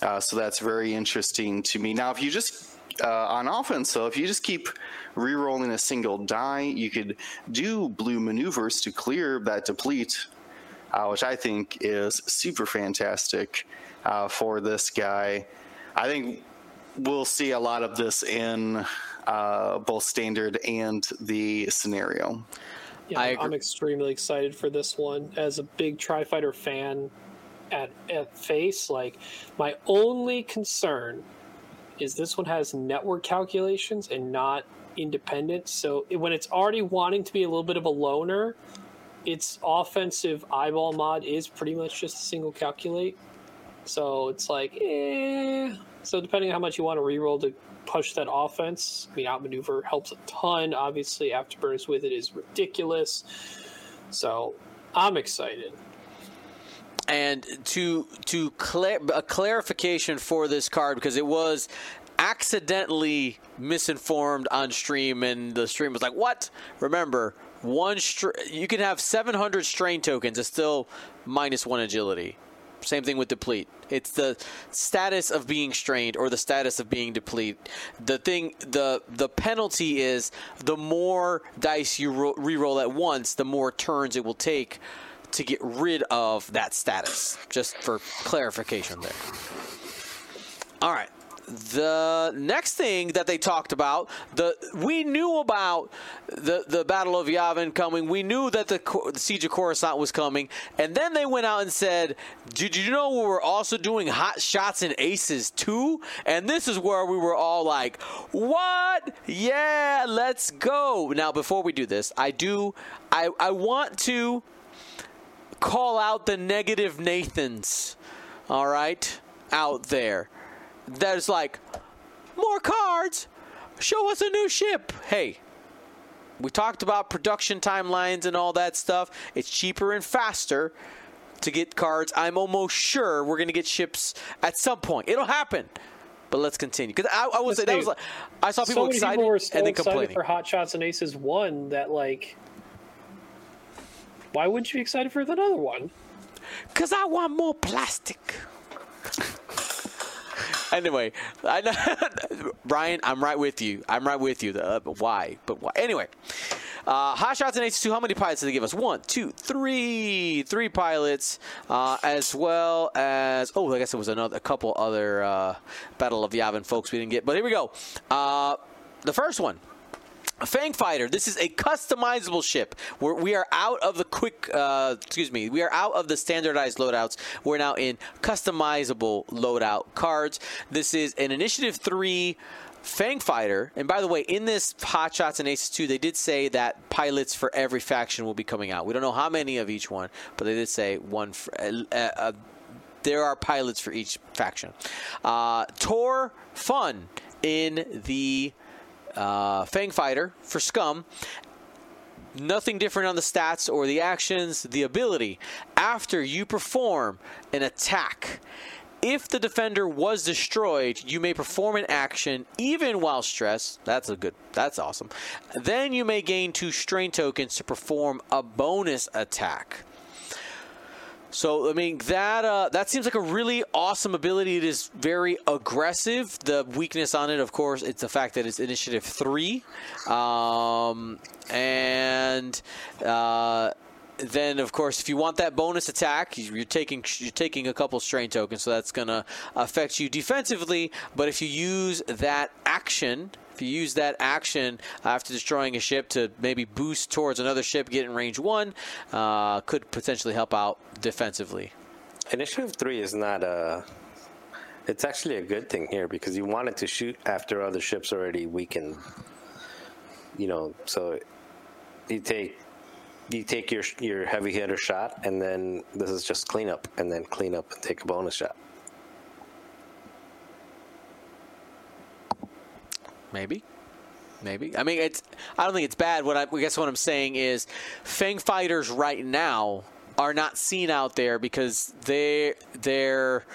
Uh, so that's very interesting to me. Now, if you just uh, on offense, so if you just keep re-rolling a single die, you could do blue maneuvers to clear that deplete, uh, which I think is super fantastic uh, for this guy. I think we'll see a lot of this in uh, both standard and the scenario. Yeah, I I'm extremely excited for this one. As a big Tri Fighter fan at, at face, like, my only concern is this one has network calculations and not independent. So when it's already wanting to be a little bit of a loner, its offensive eyeball mod is pretty much just a single calculate. So it's like, eh. So depending on how much you want to reroll to push that offense, I mean, outmaneuver helps a ton. Obviously, afterburners with it is ridiculous. So I'm excited. And to to clear a clarification for this card because it was accidentally misinformed on stream, and the stream was like, "What?" Remember, one str- you can have 700 strain tokens. It's still minus one agility. Same thing with deplete. It's the status of being strained or the status of being deplete. The thing, the the penalty is the more dice you ro- re-roll at once, the more turns it will take to get rid of that status. Just for clarification there. All right. The next thing that they talked about, the we knew about the the Battle of Yavin coming. We knew that the, the Siege of Coruscant was coming, and then they went out and said, "Did you know we were also doing hot shots and aces too?" And this is where we were all like, "What? Yeah, let's go!" Now, before we do this, I do, I I want to call out the negative Nathans, all right, out there. That's like, more cards, show us a new ship. Hey, we talked about production timelines and all that stuff. It's cheaper and faster to get cards. I'm almost sure we're going to get ships at some point. It'll happen. But let's continue because I, I was Let's that was like I saw people so excited people were so and then excited complaining. for Hot Shots and Aces one that like, why wouldn't you be excited for another one? Cause I want more plastic. anyway, I know, Brian, I'm right with you. I'm right with you. Uh, but why? But why? Anyway, uh, hot shots and H2. How many pilots did they give us? One, two, three, three pilots, uh, as well as oh, I guess it was another, a couple other uh, Battle of Yavin folks we didn't get. But here we go. Uh, the first one. Fang Fighter. This is a customizable ship. We're, we are out of the quick. Uh, excuse me. We are out of the standardized loadouts. We're now in customizable loadout cards. This is an Initiative Three Fang Fighter. And by the way, in this Hot Shots and Aces 2, they did say that pilots for every faction will be coming out. We don't know how many of each one, but they did say one. For, uh, uh, there are pilots for each faction. Uh, Tor Phun in the uh, Fang Fighter for Scum. Nothing different on the stats or the actions, the ability. After you perform an attack, if the defender was destroyed, you may perform an action even while stressed. That's a good. That's awesome. Then you may gain two strain tokens to perform a bonus attack. So I mean that uh, that seems like a really awesome ability. It is very aggressive. The weakness on it, of course, it's the fact that it's initiative three, um, and uh, then of course if you want that bonus attack, you're taking you're taking a couple strain tokens, so that's gonna affect you defensively. But if you use that action. If you use that action after destroying a ship to maybe boost towards another ship, get in range one, uh, could potentially help out defensively. Initiative three is not a. It's actually a good thing here because you wanted to shoot after other ships already weakened. You know, so you take you take your your heavy hitter shot, and then this is just cleanup, and then clean up and take a bonus shot. Maybe. Maybe. I mean, it's. I don't think it's bad. What I, I guess what I'm saying is, Fang fighters right now are not seen out there because they they're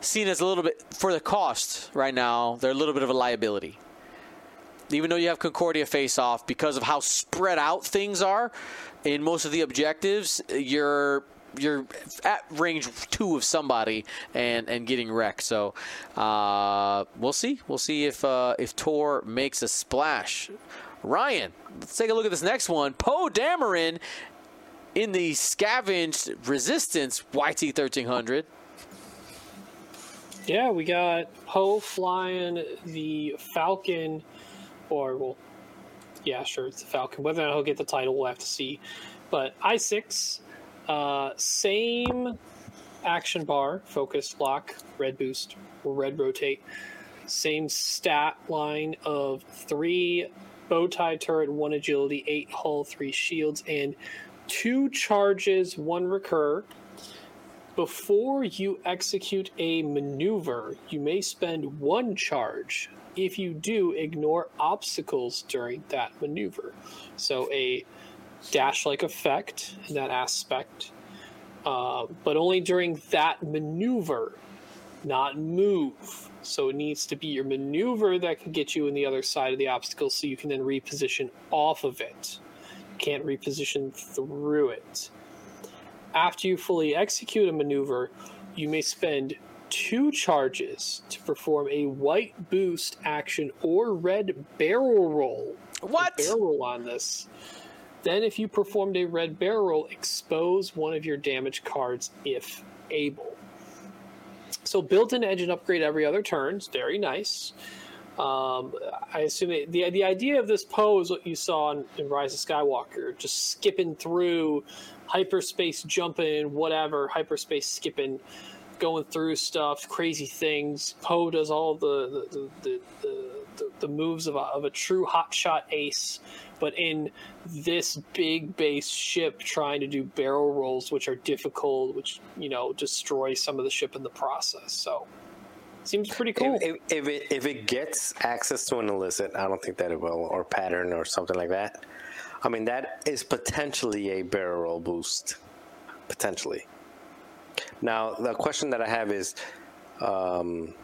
seen as a little bit for the cost right now. They're a little bit of a liability. Even though you have Concordia face off, because of how spread out things are in most of the objectives, you're you're at range two of somebody and and getting wrecked. So uh, we'll see. We'll see if uh, if Tor makes a splash. Ryan, let's take a look at this next one. Poe Dameron in the scavenged resistance YT thirteen hundred. Yeah, we got Poe flying the Falcon, or well, yeah, sure, it's the Falcon. Whether or not he'll get the title, we'll have to see. But I six, uh, same action bar, focus, lock, red boost, or red rotate. Same stat line of three bow tie turret, one agility, eight hull, three shields, and two charges, one recur. Before you execute a maneuver, you may spend one charge. If you do, ignore obstacles during that maneuver. So, a dash like effect in that aspect, uh, but only during that maneuver, not move. So, it needs to be your maneuver that can get you in the other side of the obstacle so you can then reposition off of it. You can't reposition through it after you fully execute a maneuver, you may spend two charges to perform a white boost action or red barrel roll. What? Barrel roll on this. Then, if you performed a red barrel roll, expose one of your damage cards if able. So, built-in engine upgrade every other turn. It's very nice. Um, I assume it, the the idea of this Poe is what you saw in, in Rise of Skywalker, just skipping through hyperspace, jumping, whatever, hyperspace skipping, going through stuff, crazy things. Poe does all the the, the, the, the, moves of a, of a true hotshot ace, but in this big base ship, trying to do barrel rolls, which are difficult, which you know destroy some of the ship in the process. So. Seems pretty cool. If, if, if, it if it gets access to an illicit, I don't think that it will, or pattern or something like that. I mean, that is potentially a barrel roll boost, potentially. Now, the question that I have is, um,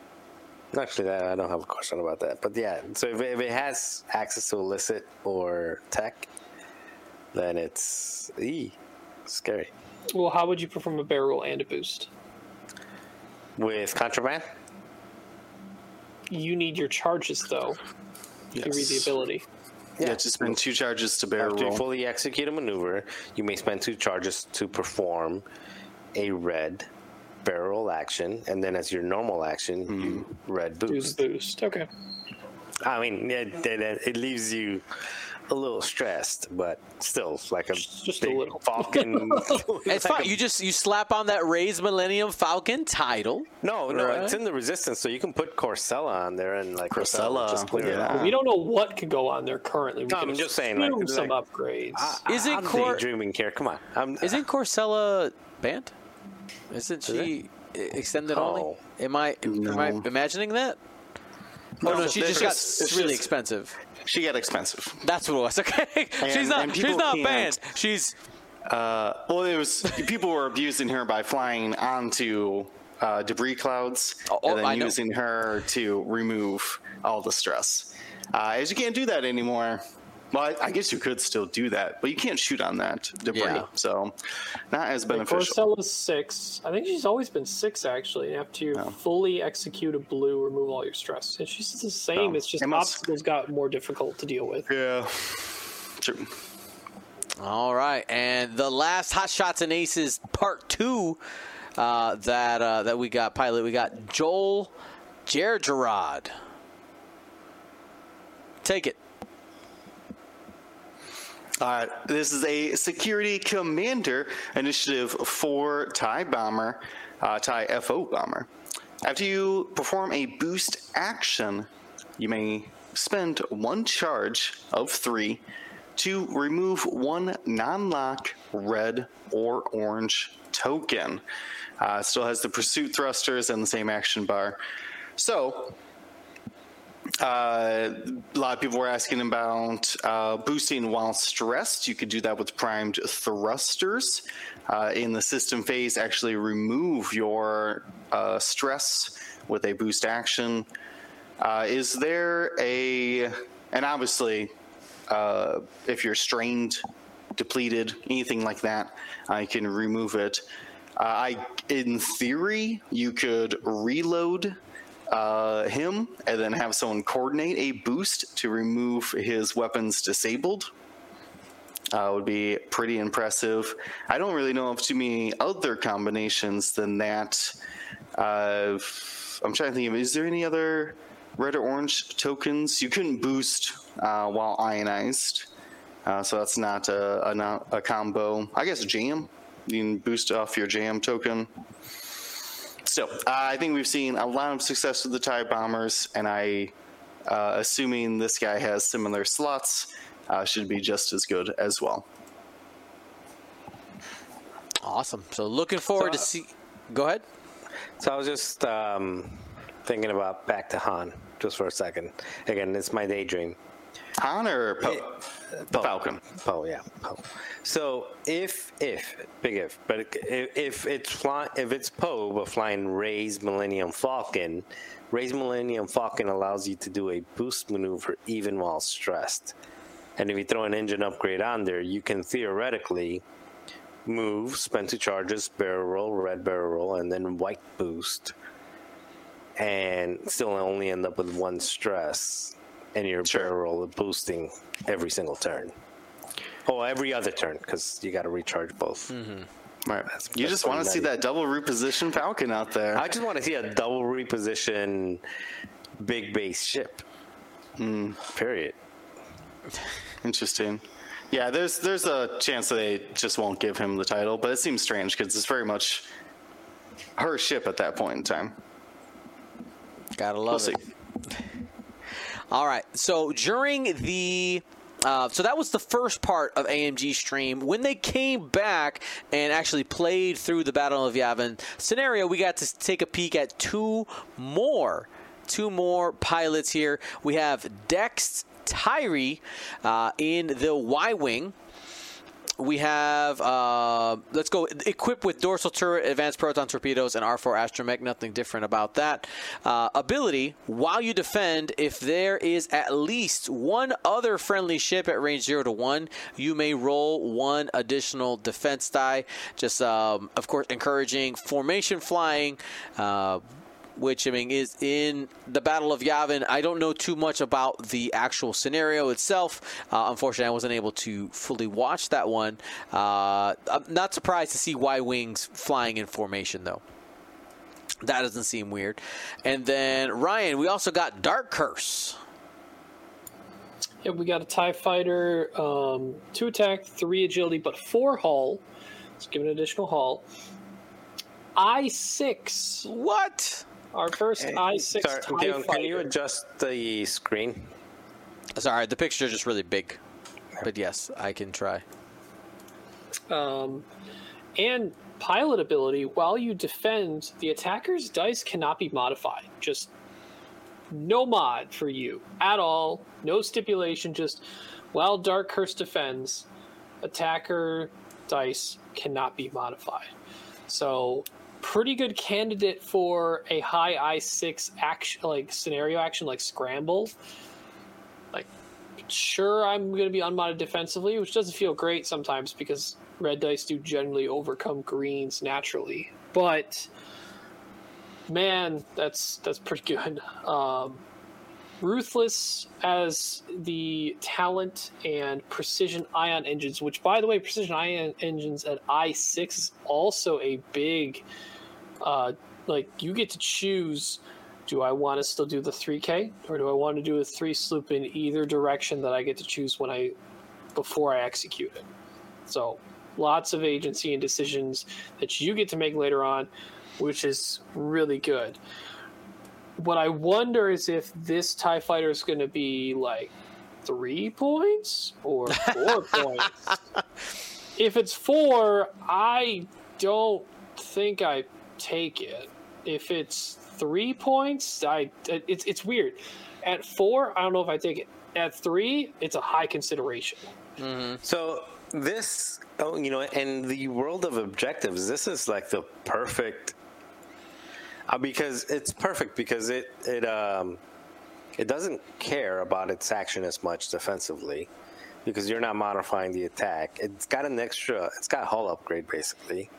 actually, I don't have a question about that, but yeah. So if, if it has access to illicit or tech, then it's e scary. Well, how would you perform a barrel roll and a boost? With contraband. You need your charges though yes. to read the ability. Yeah, just spend two charges to barrel After you fully execute a maneuver, you may spend two charges to perform a red barrel action, and then as your normal action, you hmm. red boost. the boost. Okay. I mean, it, it, it leaves you a little stressed, but still like a Just a little. Falcon. It's like fine. a- You just you slap on that raised Millennium Falcon title. no, no, Right. it's in the resistance, so you can put Korr Sella on there and like Korr Sella, just clear it yeah. out. We don't know what could go on there currently. We No, I'm just saying, like- some like- upgrades. Isn't I'm Cor- daydreaming here. Come on, I'm, Isn't Korr Sella banned? Isn't she i- extended only? Oh. Am I am I imagining that? Oh no, she just got just- it's really just- expensive. She got expensive. That's what it was. Okay, she's And- not she's not can't- banned. She's Uh, well, it was people were abusing her by flying onto uh, debris clouds Oh, oh, and then I know. using her to remove all the stress. Uh, as you can't do that anymore. Well, I, I guess you could still do that, but you can't shoot on that debris, Yeah. so not as Like, beneficial. Korr Sella's six. I think she's always been six actually. After you fully execute a blue, remove all your stress. And she's the same. Oh, it's just it must- obstacles got more difficult to deal with. Yeah, true. all right. And the last Hot Shots and Aces Part Two uh, that uh, that we got pilot. We got Joel Gergerod. Take it. Uh, this is a security commander initiative for TIE Bomber, uh, TIE FO Bomber. After you perform a boost action, you may spend one charge of three to remove one non lock red or orange token. Uh, still has the pursuit thrusters and the same action bar. So, uh, a lot of people were asking about uh, boosting while stressed. You could do that with primed thrusters. Uh, in the system phase, actually remove your uh, stress with a boost action. Uh, is there a, and obviously, uh, if you're strained, depleted, anything like that, I can remove it. I, in theory, you could reload uh, him and then have someone coordinate a boost to remove his weapons disabled. Uh, would be pretty impressive. I don't really know of too many other combinations than that. Uh, I'm trying to think of is there any other red or orange tokens? You couldn't boost uh, while ionized, uh, so that's not a, a, a combo. I guess jam. You can boost off your jam token. Still, uh, I think we've seen a lot of success with the TIE bombers, and I, uh, assuming this guy has similar slots, uh, should be just as good as well. Awesome. So looking forward So, to see. Go ahead. So I was just um, thinking about back to Han just for a second. Again, it's my daydream. Han or Poe? The Poe. Falcon. Poe, yeah, Poe. So if if big if, but if, if it's fly, if it's Poe but flying Rey's Millennium Falcon, Rey's Millennium Falcon allows you to do a boost maneuver even while stressed. And if you throw an engine upgrade on there, you can theoretically move, spend two charges, barrel roll, red barrel roll, and then white boost, and still only end up with one stress, and your Sure. barrel roll boosting every single turn. Oh, every other turn because you got to recharge both. Mm-hmm. Right. you that's just want to see that double reposition Falcon out there. I just want to see a double reposition big base ship. Mm. Period. Interesting. Yeah, there's there's a chance that they just won't give him the title, but it seems strange because it's very much her ship at that point in time. Gotta We'll love see. All right. So during the uh, so that was the first part of AMG stream. When they came back and actually played through the Battle of Yavin scenario, we got to take a peek at two more, two more pilots here. We have Dex Tiree uh, in the Y wing. We have, uh, let's go, equipped with dorsal turret, advanced proton torpedoes, and R4 astromech. Nothing different about that. Uh, ability, while you defend, if there is at least one other friendly ship at range 0 to 1, you may roll one additional defense die. Just, um, of course, encouraging formation flying. Uh, which I mean is in the Battle of Yavin. I don't know too much about the actual scenario itself. Uh, unfortunately, I wasn't able to fully watch that one. Uh, I'm not surprised to see Y wings flying in formation though. That doesn't seem weird. And then Ryan, we also got Dark Curse. Yeah, we got a TIE fighter, um, two attack, three agility, but four hull. Let's give it an additional hull. I six, What? Our first I six Sorry, TIE Dion, can you adjust the screen? Sorry, the picture is just really big. But yes, I can try. um, and pilot ability, while you defend, the attacker's dice cannot be modified. Just no mod for you at all. No stipulation. Just while Dark Curse defends, attacker dice cannot be modified. So pretty good candidate for a high I six action like scenario action like scramble. Like sure I'm going to be unmodded defensively, which doesn't feel great sometimes because red dice do generally overcome greens naturally. But man, that's that's pretty good. Um, Ruthless as the talent and precision ion engines, which by the way, precision ion engines at i6 is also a big uh, like you get to choose do I want to still do the 3K or do I want to do a three sloop in either direction that I get to choose when I before I execute it. So lots of agency and decisions that you get to make later on, which is really good. What I wonder is if this TIE fighter is going to be like three points or four points. If it's four, I don't think I take it. If it's three points, I it's it's weird. At four, I don't know if I take it. At three, it's a high consideration. So this, oh, you know, in the world of objectives, this is like the perfect. Uh, because it's perfect because it it um it doesn't care about its action as much defensively because you're not modifying the attack. It's got an extra. It's got a hull upgrade basically,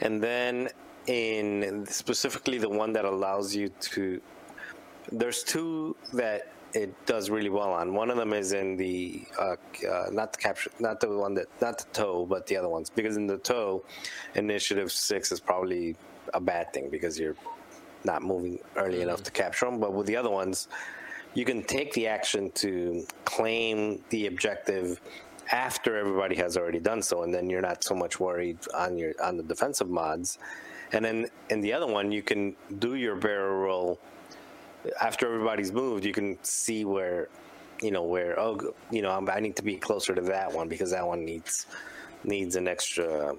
and then in specifically the one that allows you to. There's two that it does really well on. One of them is in the uh, uh, not the capture, not the one that not the toe, but the other ones. Because in the toe, initiative six is probably a bad thing because you're not moving early enough to capture them. But with the other ones, you can take the action to claim the objective after everybody has already done so, and then you're not so much worried on your on the defensive mods. And then in the other one, you can do your barrel roll after everybody's moved. You can see where, you know, where oh, you know, I'm, need to be closer to that one because that one needs needs an extra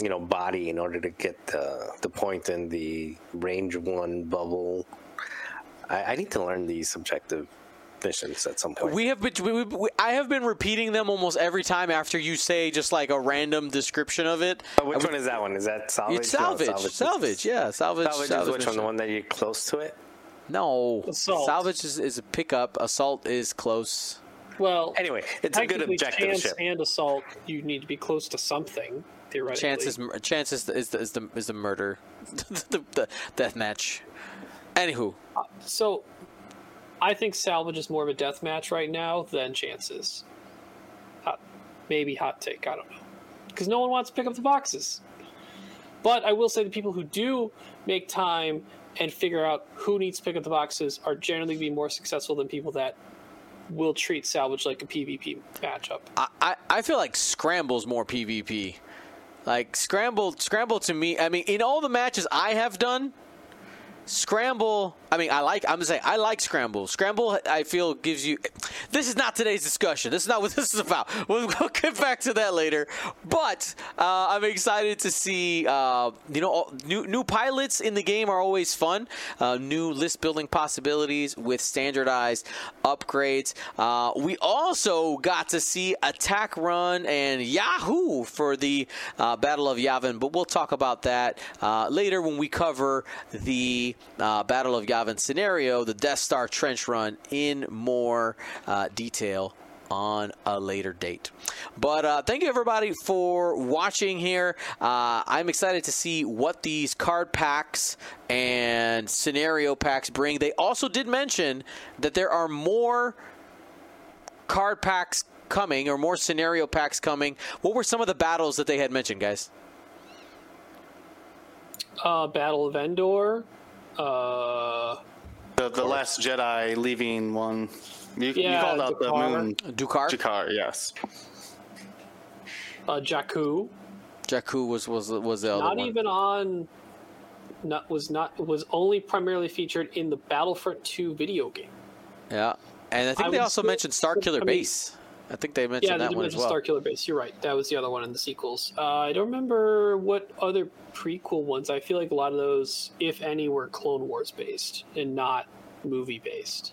you know, body in order to get the the point in the range one bubble. I, I need to learn these subjective missions at some point. We have been. We, we, I have been repeating them almost every time after you say just like a random description of it. Oh, which one is that one? Is that salvage? It's salvage. No, salvage. Yeah, salvage. Salvage, salvage is which one? The one that you're close to it? No, Assault. salvage is, is a pickup. Assault is close. Well, Anyway, it's a good technically, objective chance ship. and assault, you need to be close to something theoretically. Chances, chances is the is the is the murder, the, the death match. Anywho, uh, So, I think salvage is more of a death match right now than chances. Hot, maybe hot take. I don't know, because no one wants to pick up the boxes. But I will say the people who do make time and figure out who needs to pick up the boxes are generally be more successful than people that will treat salvage like a PvP matchup. I, I, I feel like scramble's more PvP. Like scramble, scramble to me. I mean, in all the matches I have done, scramble. I mean, I like. I'm gonna say I like scramble. Scramble, I feel gives you. This is not today's discussion. This is not what this is about. We'll, we'll get back to that later. But uh, I'm excited to see. Uh, you know, all- new new pilots in the game are always fun. Uh, new list building possibilities with standardized upgrades. Uh, we also got to see attack run and Yahoo for the uh, Battle of Yavin, but we'll talk about that uh, later when we cover the Battle of Yavin scenario, the Death Star trench run, in more uh, detail on a later date. But uh, thank you everybody for watching here. Uh, I'm excited to see what these card packs and scenario packs bring. They also did mention that there are more card packs coming or more scenario packs coming. What were some of the battles that they had mentioned, guys? Uh, Battle of Endor. Uh, The, the last Jedi leaving one. You, you Yeah, called out the moon. D'Qar, D'Qar, yes. uh, Jakku. Jakku was was was the other not one. even on not was not was only primarily featured in the Battlefront 2 video game. yeah, and I think I they also still- mentioned Star I Killer mean- Base. I think they mentioned Yeah, that they one as well. Star Killer Base. You're right. That was the other one in the sequels. Uh, I don't remember what other prequel ones. I feel like a lot of those, if any, were Clone Wars based and not movie based.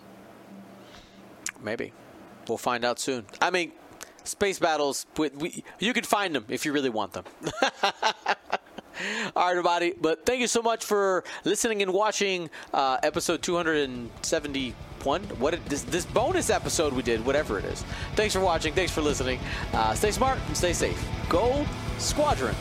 Maybe we'll find out soon. I mean, space battles. We, we, you can find them if you really want them. All right, everybody. But thank you so much for listening and watching uh, episode 271. What it, this this bonus episode we did, whatever it is. Thanks for watching. Thanks for listening. Uh, stay smart and stay safe. Go Squadron.